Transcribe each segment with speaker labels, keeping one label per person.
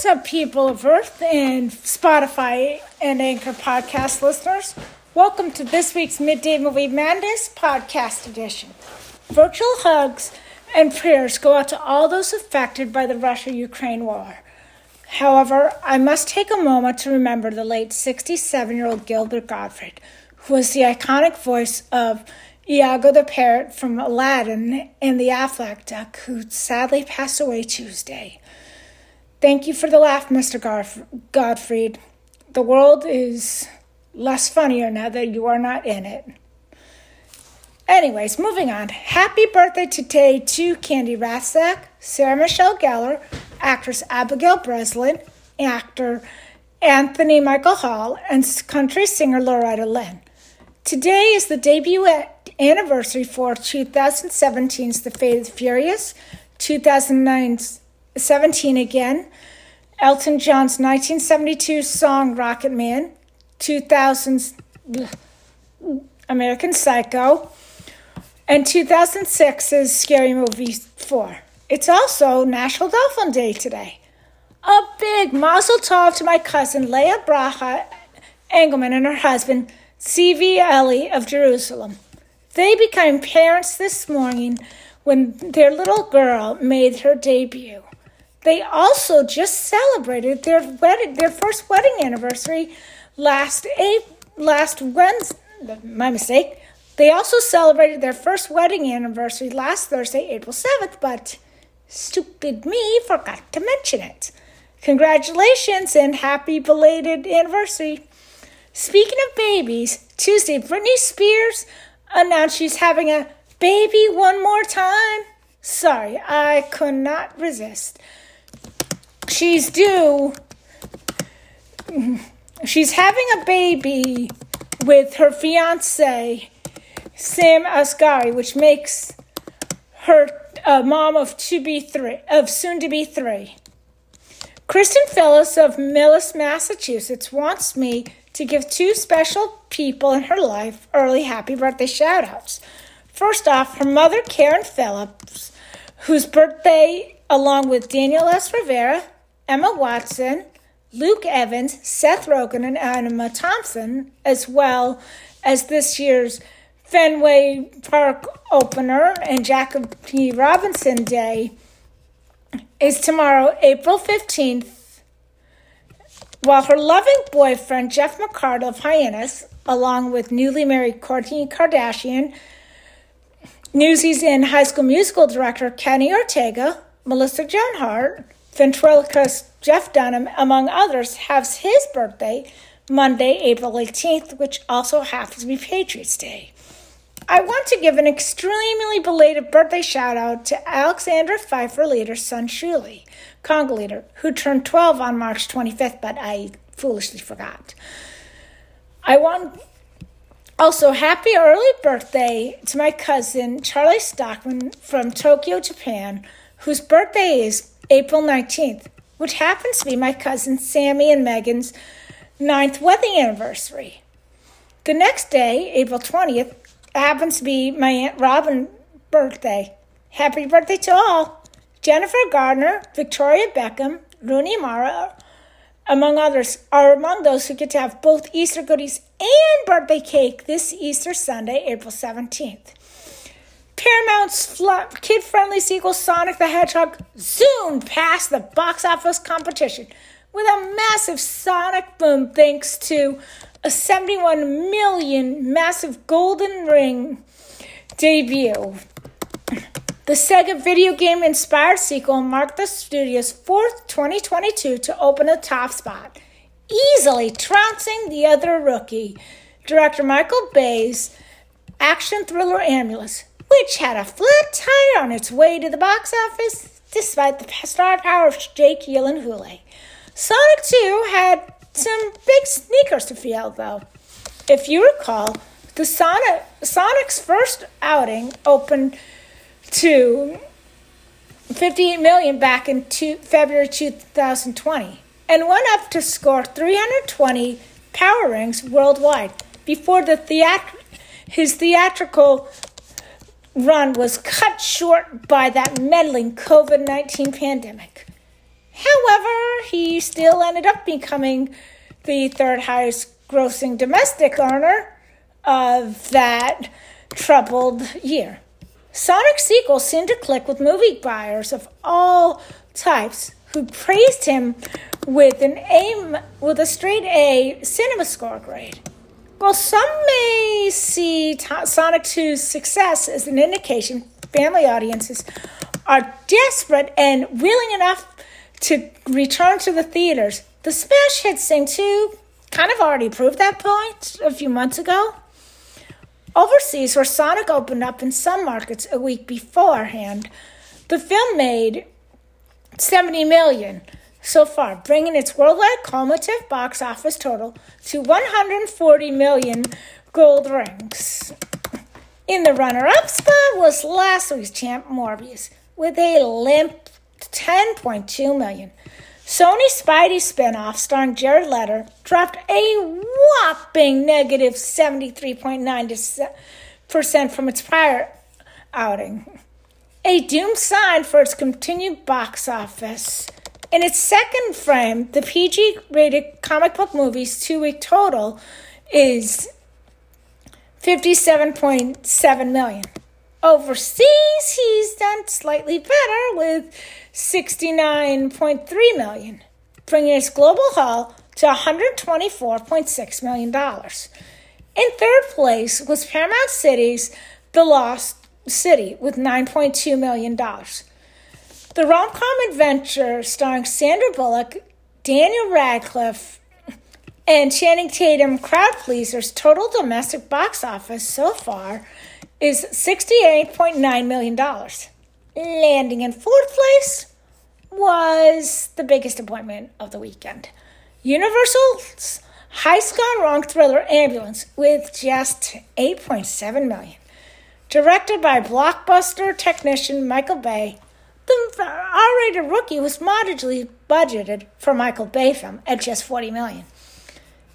Speaker 1: What's up, people of Earth and Spotify and Anchor podcast listeners? Welcome to this week's Midday Movie Madness podcast edition. Virtual hugs and prayers go out to all those affected by the Russia Ukraine war. However, I must take a moment to remember the late 67 year old Gilbert Gottfried, who was the iconic voice of Iago the parrot from Aladdin and the Aflac duck, who sadly passed away Tuesday. Thank you for the laugh, Mr. Garf- Gottfried. The world is less funnier now that you are not in it. Anyways, moving on. Happy birthday today to Candy Rathsack, Sarah Michelle Gellar, actress Abigail Breslin, actor Anthony Michael Hall, and country singer Loretta Lynn. Today is the debut anniversary for 2017's The Fate of the Furious, 2009's 17 again. Elton John's 1972 song Rocket Man, 2000's American Psycho, and 2006's Scary Movie 4. It's also National Dolphin Day today. A big mazel tov to my cousin Leah Braha Engelman and her husband C.V. Ellie of Jerusalem. They became parents this morning when their little girl made her debut. They also just celebrated their wedding, their first wedding anniversary last April, last Wednesday. My mistake. They also celebrated their first wedding anniversary last Thursday, April 7th, but stupid me forgot to mention it. Congratulations and happy belated anniversary. Speaking of babies, Tuesday, Britney Spears announced she's having a baby one more time. Sorry, I could not resist she's due. She's having a baby with her fiance, Sam Asghari, which makes her a mom of to be three, of soon to be three. Kristen Phillips of Millis, Massachusetts, wants me to give two special people in her life early happy birthday shout outs. First off, her mother, Karen Phillips, whose birthday, along with Daniel S. Rivera, Emma Watson, Luke Evans, Seth Rogen, and Emma Thompson, as well as this year's Fenway Park opener and Jackie Robinson Day, is tomorrow, April 15th, while her loving boyfriend, Jeff McCart of Hyannis, along with newly married Kourtney Kardashian, Newsies and High School Musical director Kenny Ortega, Melissa Joan Hart, ventriloquist Jeff Dunham, among others, has his birthday Monday, April 18th, which also happens to be Patriots Day. I want to give an extremely belated birthday shout out to Alexandra Pfeiffer leader's son Shuli, Congo leader, who turned 12 on March 25th, but I foolishly forgot. I want also happy early birthday to my cousin Charlie Stockman from Tokyo, Japan, whose birthday is April 19th, which happens to be my cousin Sammy and Megan's ninth wedding anniversary. The next day, April 20th, happens to be my Aunt Robin's birthday. Happy birthday to all! Jennifer Garner, Victoria Beckham, Rooney Mara, among others, are among those who get to have both Easter goodies and birthday cake this Easter Sunday, April 17th. Paramount's kid friendly sequel Sonic the Hedgehog zoomed past the box office competition with a massive sonic boom thanks to a 71 million massive golden ring debut. The Sega video game inspired sequel marked the studio's fourth 2022 to open a top spot, easily trouncing the other rookie, director Michael Bay's action thriller Ambulance which had a flat tire on its way to the box office, despite the star power of Jake Gyllenhaal. Sonic 2 had some big sneakers to feel, though. If you recall, the Sonic Sonic's first outing opened to 58 million back in two, February 2020 and went up to score 320 power rings worldwide before the theat- his theatrical run was cut short by that meddling COVID 19 pandemic. However, he still ended up becoming the third highest grossing domestic earner of that troubled year. Sonic sequels seemed to click with movie buyers of all types who praised him with an A with a straight A cinema score grade. While some may see Sonic 2's success as an indication family audiences are desperate and willing enough to return to the theaters, the smash hit Sing 2 kind of already proved that point a few months ago. Overseas, where Sonic opened up in some markets a week beforehand, the film made 70 million so far, bringing its worldwide cumulative box office total to 140 million gold rings. In the runner up spot was last week's champ Morbius with a limp 10.2 million. Sony Spidey spinoff starring Jared Leto dropped a whopping negative 73.9% from its prior outing. A doom sign for its continued box office. In its second frame, the PG rated comic book movie's two week total is 57.7 million. Overseas, he's done slightly better with 69.3 million, bringing its global haul to 124.6 million dollars. In third place was Paramount City's The Lost City with 9.2 million The rom-com adventure starring Sandra Bullock, Daniel Radcliffe, and Channing Tatum crowd pleasers total domestic box office so far is $68.9 million. Landing in fourth place was the biggest appointment of the weekend. Universal's Heist Gone Wrong thriller Ambulance with just 8.7 million. Directed by blockbuster technician Michael Bay, the R-rated rookie was modestly budgeted for Michael Bay film at just 40 million.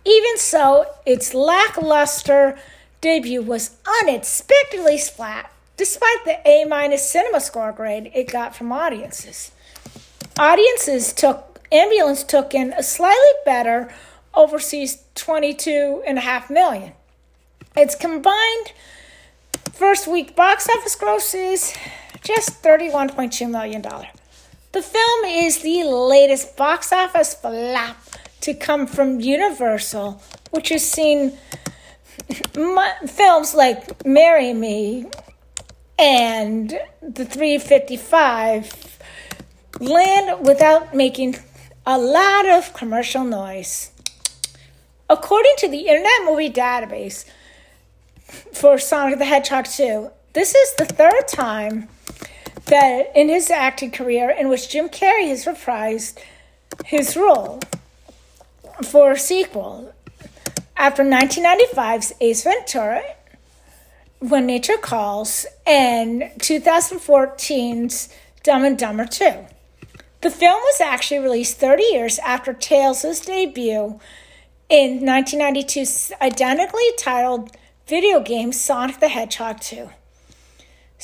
Speaker 1: Even so, its lackluster debut was unexpectedly flat, despite the A minus cinema score grade it got from audiences. Audiences took ambulance took in a slightly better overseas 22.5 million. Its combined first week box office grosses just $31.2 million. The film is the latest box office flop to come from Universal, which has seen films like Marry Me and The 355 land without making a lot of commercial noise. According to the Internet Movie Database for Sonic the Hedgehog 2, this is the third time that in his acting career in which Jim Carrey has reprised his role for a sequel after 1995's Ace Ventura, When Nature Calls, and 2014's Dumb and Dumber 2. The film was actually released 30 years after Tails' debut in 1992's identically titled video game Sonic the Hedgehog 2.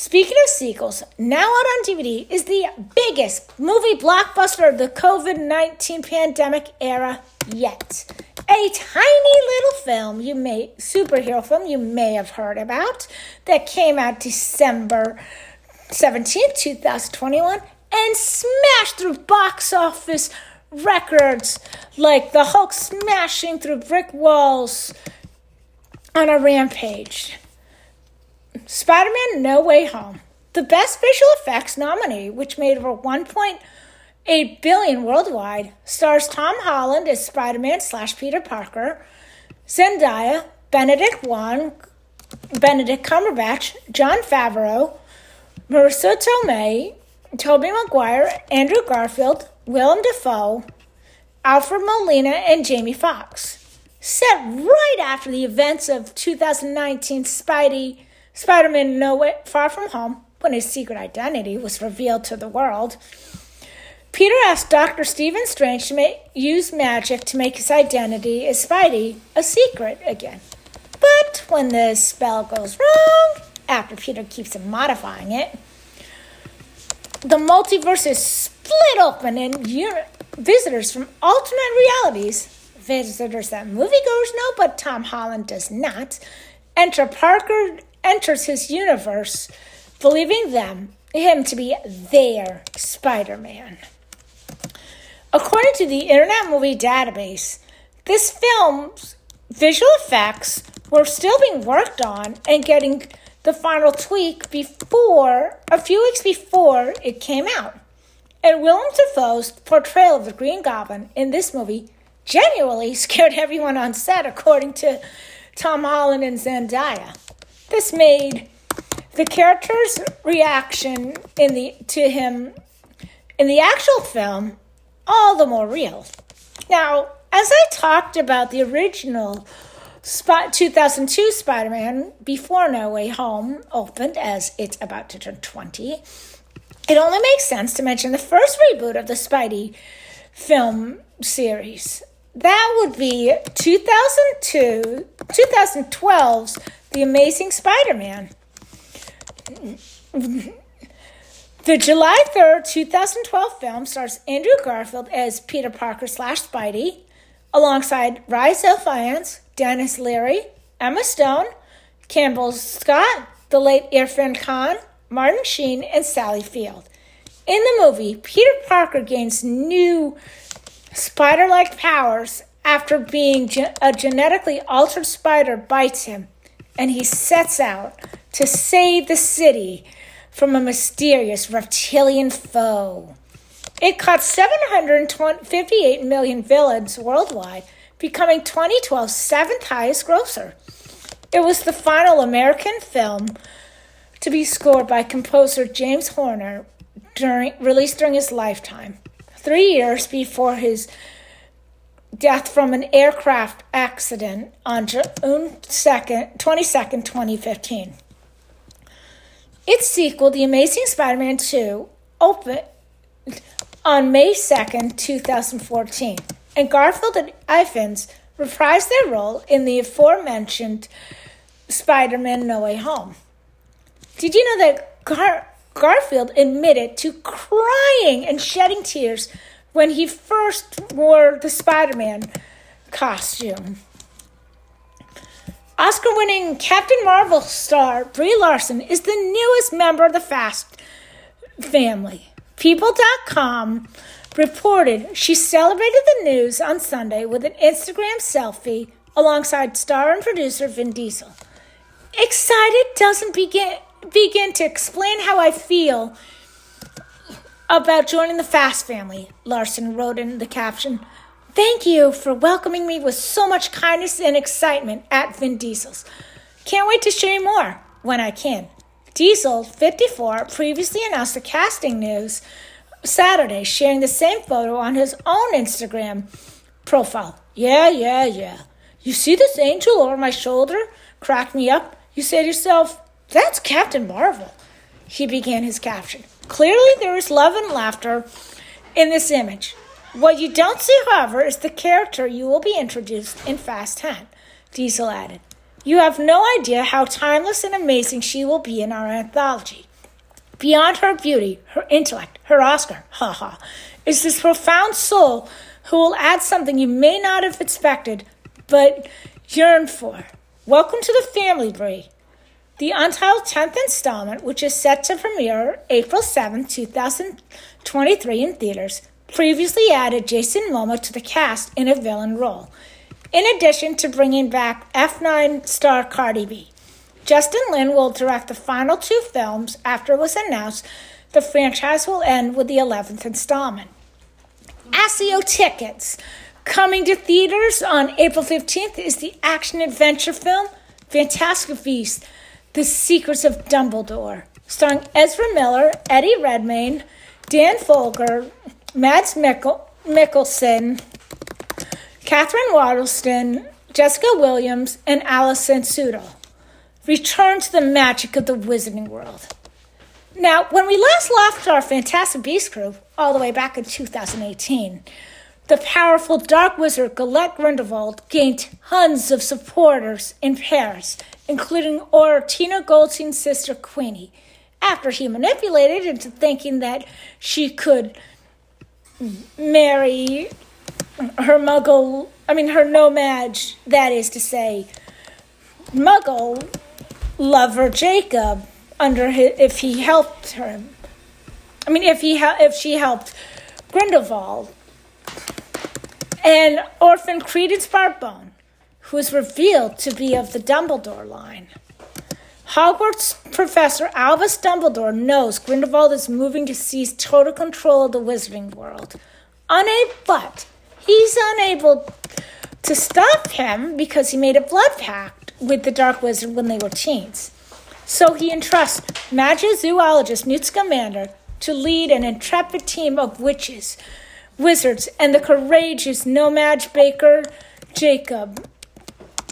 Speaker 1: Speaking of sequels, now out on DVD is the biggest movie blockbuster of the COVID 19 pandemic era yet. A tiny little film you may superhero film you may have heard about that came out December 17th, 2021 and smashed through box office records like the Hulk smashing through brick walls on a rampage. Spider Man No Way Home, the best visual effects nominee, which made over 1.8 billion worldwide, stars Tom Holland as Spider Man slash Peter Parker, Zendaya, Benedict Wong, Benedict Cumberbatch, Jon Favreau, Marisa Tomei, Tobey Maguire, Andrew Garfield, Willem Dafoe, Alfred Molina, and Jamie Foxx. Set right after the events of 2019 Spidey Spider Man No Far From Home, when his secret identity was revealed to the world, Peter asked Dr. Stephen Strange to use magic to make his identity as Spidey a secret again. But when the spell goes wrong, after Peter keeps modifying it, the multiverse is split open and visitors from alternate realities, visitors that moviegoers know but Tom Holland does not, enter Parker enters his universe, believing them him to be their Spider-Man. According to the Internet Movie Database, this film's visual effects were still being worked on and getting the final tweak before a few weeks before it came out. And Willem Dafoe's portrayal of the Green Goblin in this movie genuinely scared everyone on set, according to Tom Holland and Zendaya. This made the character's reaction in the to him in the actual film all the more real. Now, as I talked about the original Spot 2002 Spider Man before No Way Home opened, as it's about to turn 20, it only makes sense to mention the first reboot of the Spidey film series. That would be 2002, 2012's The Amazing Spider Man. The July 3rd, 2012 film stars Andrew Garfield as Peter Parker slash Spidey, alongside Rhys Ifans, Denis Leary, Emma Stone, Campbell Scott, the late Irrfan Khan, Martin Sheen, and Sally Field. In the movie, Peter Parker gains new spider like powers after being a genetically altered spider bites him, and he sets out to save the city from a mysterious reptilian foe. It caught 758 million villains worldwide becoming 2012's seventh highest grosser. It was the final American film to be scored by composer James Horner during released during his lifetime, three years before his death from an aircraft accident on June 2nd, 22nd, 2015. Its sequel, The Amazing Spider Man 2, opened on May 2nd, 2014 and Garfield and Ifans reprised their role in the aforementioned Spider Man No Way Home. Did you know that Gar- Garfield admitted to crying and shedding tears when he first wore the Spider Man costume? Oscar winning Captain Marvel star Brie Larson is the newest member of the Fast family. People.com reported she celebrated the news on Sunday with an Instagram selfie alongside star and producer Vin Diesel. Excited doesn't begin begin to explain how I feel about joining the Fast family, Larson wrote in the caption. Thank you for welcoming me with so much kindness and excitement at Vin Diesel's. Can't wait to show you more when I can. Diesel, 54, previously announced the casting news Saturday, sharing the same photo on his own Instagram profile. Yeah, yeah, yeah. You see this angel over my shoulder? Crack me up. You say to yourself, that's Captain Marvel. He began his caption. Clearly, there is love and laughter in this image. What you don't see, however, is the character you will be introduced in Fast 10, Diesel added. You have no idea how timeless and amazing she will be in our anthology. Beyond her beauty, her intellect, her Oscar, haha, is this profound soul who will add something you may not have expected but yearned for. Welcome to the family, Brie. The untitled 10th installment, which is set to premiere April 7, 2023 in theaters, previously added Jason Momoa to the cast in a villain role, in addition to bringing back F9 star Cardi B. Justin Lin will direct the final two films after it was announced the franchise will end with the 11th installment. Accio Tickets. Coming to theaters on April 15th is the action adventure film Fantastic Beasts The Secrets of Dumbledore, starring Ezra Miller, Eddie Redmayne, Dan Fogler, Mads Mikkel- Mikkelsen, Katherine Waterston, Jessica Williams, and Alison Sudol. Return to the magic of the wizarding world. Now, when we last left our Fantastic Beasts crew, all the way back in 2018, the powerful dark wizard Colette Grindelwald gained tons of supporters in Paris, including Ortina Goldstein's sister Queenie, after he manipulated into thinking that she could marry her muggle, I mean, her No-Maj, that is to say, muggle lover Jacob under his, if he helped her. I mean, if he if she helped Grindelwald and orphan Credence Barebone, who is revealed to be of the Dumbledore line. Hogwarts professor Albus Dumbledore knows Grindelwald is moving to seize total control of the wizarding world. Unable, but he's unable to stop him because he made a blood pact with the Dark Wizard when they were teens. So he entrusts magic zoologist Newt Scamander to lead an intrepid team of witches, wizards, and the courageous No-Maj baker Jacob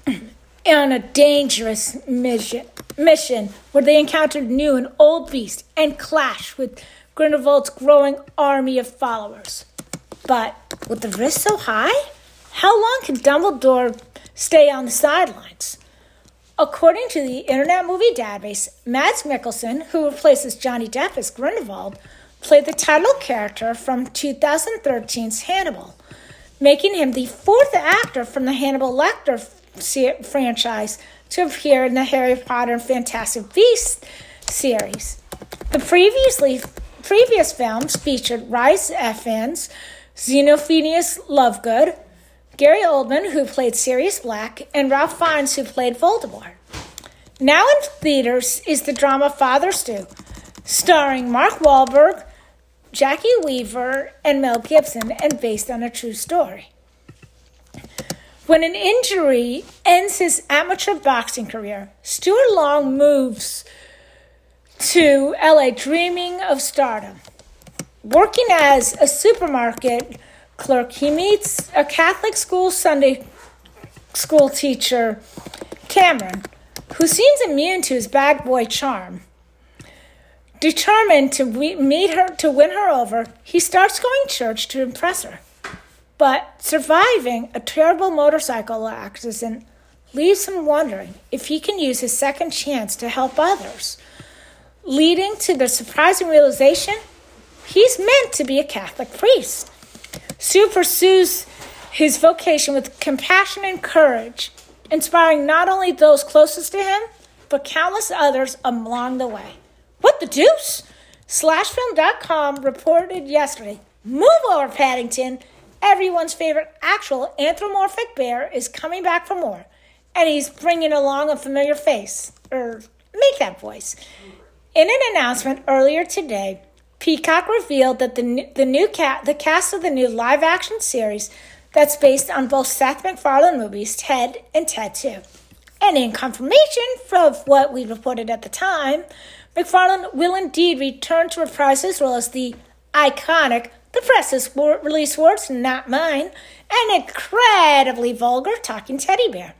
Speaker 1: on a dangerous mission mission where they encountered new and old beasts and clashed with Grindelwald's growing army of followers. But with the risk so high, how long can Dumbledore stay on the sidelines? According to the Internet Movie Database, Mads Mikkelsen, who replaces Johnny Depp as Grindelwald, played the title character from 2013's Hannibal, making him the fourth actor from the Hannibal Lecter franchise to appear in the Harry Potter and Fantastic Beasts series. The previously previous films featured Rhys Ifans, Xenophilius Lovegood, Gary Oldman, who played Sirius Black, and Ralph Fiennes, who played Voldemort. Now in theaters is the drama Father Stu, starring Mark Wahlberg, Jacki Weaver, and Mel Gibson, and based on a true story. When an injury ends his amateur boxing career, Stuart Long moves to LA dreaming of stardom. Working as a supermarket clerk, he meets a Catholic school Sunday school teacher, Cameron, who seems immune to his bad boy charm. Determined to meet her to win her over, he starts going church to impress her. But surviving a terrible motorcycle accident leaves him wondering if he can use his second chance to help others, leading to the surprising realization he's meant to be a Catholic priest. Stu pursues his vocation with compassion and courage, inspiring not only those closest to him, but countless others along the way. What the deuce? Slashfilm.com reported yesterday. Move over, Paddington everyone's favorite actual anthropomorphic bear is coming back for more, and he's bringing along a familiar face, or make that voice. In an announcement earlier today, Peacock revealed that the the new cat the cast of the new live action series that's based on both Seth MacFarlane movies Ted and Ted 2. And in confirmation of what we reported at the time, MacFarlane will indeed return to reprise his role as the iconic the press's release words, not mine, an incredibly vulgar talking teddy bear.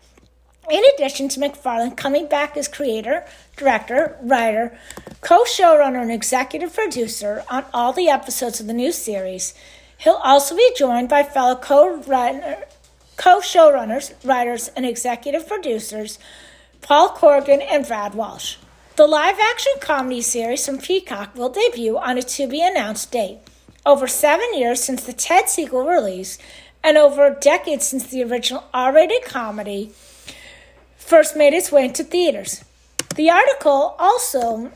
Speaker 1: In addition to MacFarlane coming back as creator, director, writer, co showrunner, and executive producer on all the episodes of the new series, he'll also be joined by fellow co showrunners, writers, and executive producers Paul Corrigan and Brad Walsh. The live action comedy series from Peacock will debut on a to be announced date over seven years since the Ted sequel release, and over a decade since the original R rated comedy first made its way into theaters. The article also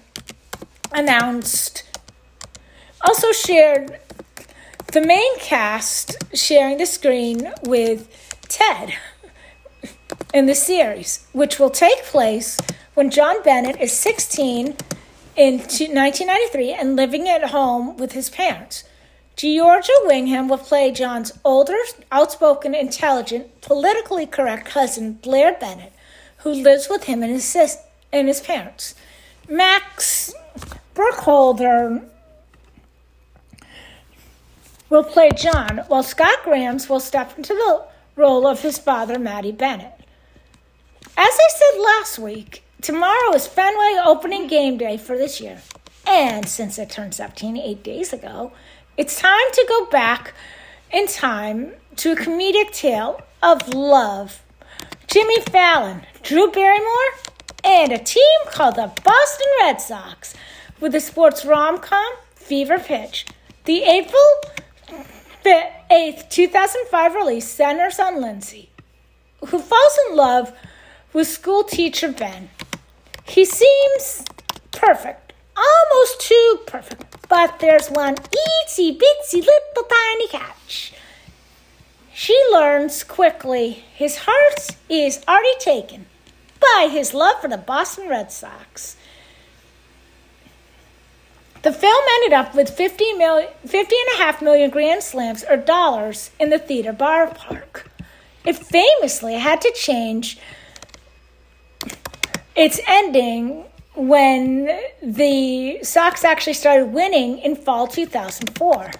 Speaker 1: announced, also shared the main cast sharing the screen with Ted in the series, which will take place when John Bennett is 16 in 1993 and living at home with his parents. Giorgia Whigham will play John's older, outspoken, intelligent, politically correct cousin, Blair Bennett, who lives with him and his, sis- and his parents. Max Burkholder will play John, while Scott Grimes will step into the role of his father, Matty Bennett. As I said last week, tomorrow is Fenway opening game day for this year. And since it turned 17 eight days ago, it's time to go back in time to a comedic tale of love. Jimmy Fallon, Drew Barrymore, and a team called the Boston Red Sox with the sports rom com Fever Pitch. The April 8th, 2005 release centers on Lindsay, who falls in love with school teacher Ben. He seems perfect, almost too perfect, but there's one itsy bitsy little tiny catch. She learns quickly his heart is already taken by his love for the Boston Red Sox. The film ended up with 50, million, 50 and a half million grand slams or dollars in the theater bar park. It famously had to change its ending when the Sox actually started winning in fall 2004.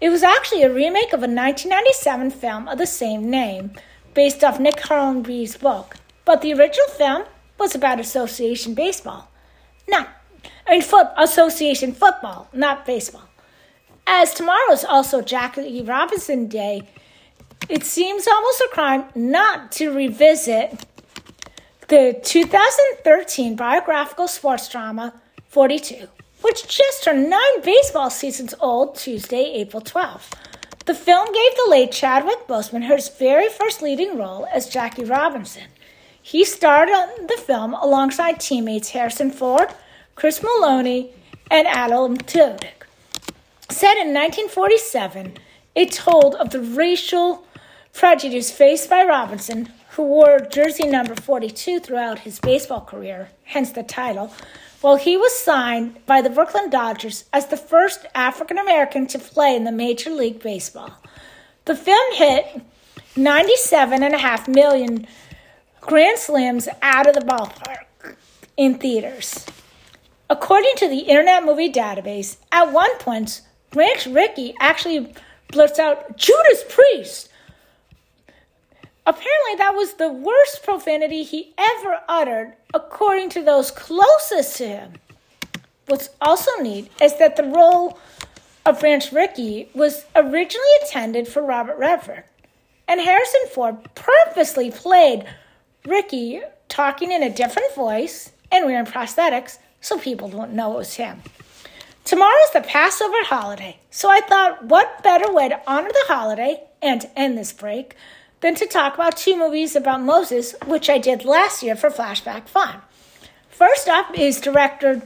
Speaker 1: It was actually a remake of a 1997 film of the same name, based off Nick Hornby's book. But the original film was about association baseball. Not, I mean, foot, association football, not baseball. As tomorrow is also Jackie Robinson Day, it seems almost a crime not to revisit the 2013 biographical sports drama 42 which just turned nine baseball seasons old Tuesday, April 12th. The film gave the late Chadwick Boseman his very first leading role as Jackie Robinson. He starred in the film alongside teammates Harrison Ford, Chris Meloni, and Adam Tudyk. Set in 1947, it told of the racial prejudice faced by Robinson, who wore jersey number 42 throughout his baseball career, hence the title, well, he was signed by the Brooklyn Dodgers as the first African American to play in the Major League Baseball. The film hit 97.5 million grand slams out of the ballpark in theaters. According to the Internet Movie Database, at one point, Branch Rickey actually blurts out, Judas Priest! Apparently, that was the worst profanity he ever uttered, according to those closest to him. What's also neat is that the role of Branch Rickey was originally intended for Robert Redford, and Harrison Ford purposely played Rickey talking in a different voice and wearing prosthetics so people don't know it was him. Tomorrow's the Passover holiday, so I thought what better way to honor the holiday and end this break than to talk about two movies about Moses, which I did last year for Flashback Fun. First up is director,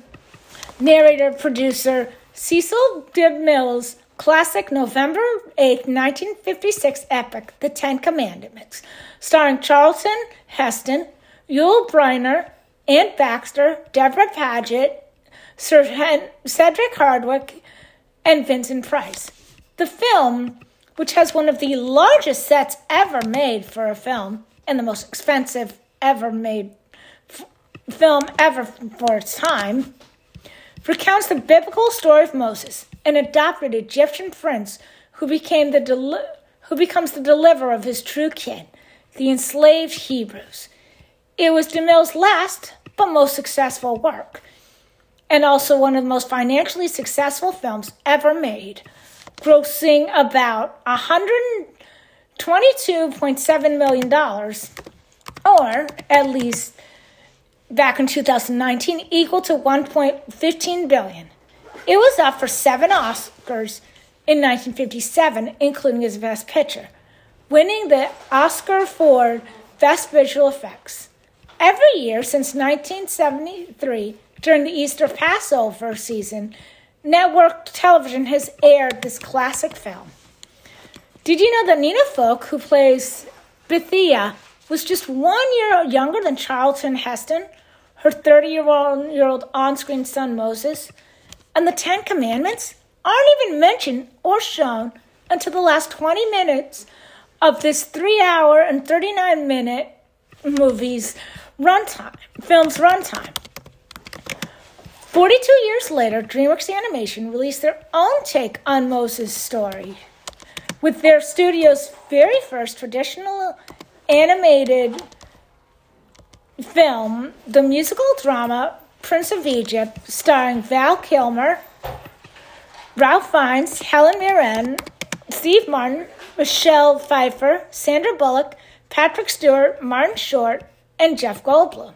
Speaker 1: narrator, producer Cecil DeMille's classic November 8, 1956 epic, The Ten Commandments, starring Charlton Heston, Yul Brynner, Anne Baxter, Debra Paget, Sir Cedric Hardwicke, and Vincent Price. The film which has one of the largest sets ever made for a film and the most expensive ever made f- film ever for its time, recounts the biblical story of Moses, an adopted Egyptian prince who became the deli- who becomes the deliverer of his true kin, the enslaved Hebrews. It was DeMille's last but most successful work, and also one of the most financially successful films ever made grossing about $122.7 million, or at least back in 2019, equal to 1.15 billion. It was up for seven Oscars in 1957, including his Best Picture, winning the Oscar for Best Visual Effects. Every year since 1973, during the Easter Passover season, network television has aired this classic film. Did you know that Nina Folk, who plays Bethia, was just one year younger than Charlton Heston, her 30 year old on screen son Moses? And the Ten Commandments aren't even mentioned or shown until the last 20 minutes of this three hour and 39 minute movie's runtime, film's runtime. 42 years later, DreamWorks Animation released their own take on Moses' story with their studio's very first traditional animated film, the musical drama Prince of Egypt, starring Val Kilmer, Ralph Fiennes, Helen Mirren, Steve Martin, Michelle Pfeiffer, Sandra Bullock, Patrick Stewart, Martin Short, and Jeff Goldblum.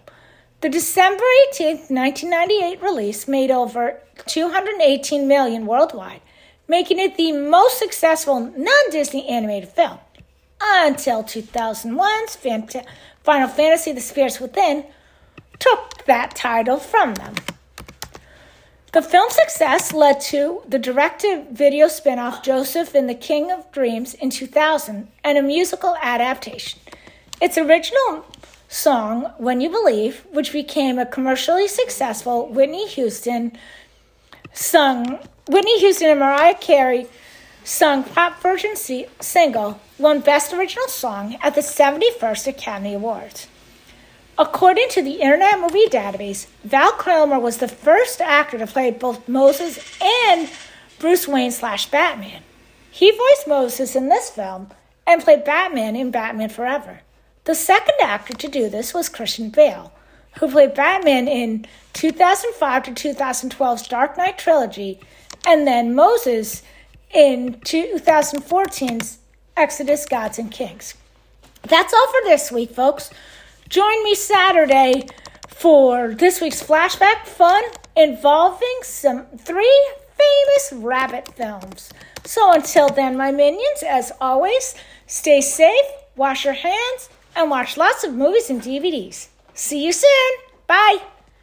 Speaker 1: The December 18, 1998 release made over 218 million worldwide, making it the most successful non-Disney animated film until 2001's Final Fantasy The Spirits Within took that title from them. The film's success led to the direct-to-video spin-off Joseph and the King of Dreams in 2000 and a musical adaptation. Its original song, When You Believe, which became a commercially successful Whitney Houston sung Whitney Houston and Mariah Carey sung pop version single, won Best Original Song at the 71st Academy Awards. According to the Internet Movie Database, Val Kilmer was the first actor to play both Moses and Bruce Wayne slash Batman. He voiced Moses in this film and played Batman in Batman Forever. The second actor to do this was Christian Bale, who played Batman in 2005 to 2012's Dark Knight trilogy, and then Moses in 2014's Exodus Gods and Kings. That's all for this week, folks. Join me Saturday for this week's flashback fun involving some three famous rabbit films. So until then, my minions, as always, stay safe, wash your hands, and watch lots of movies and DVDs. See you soon. Bye.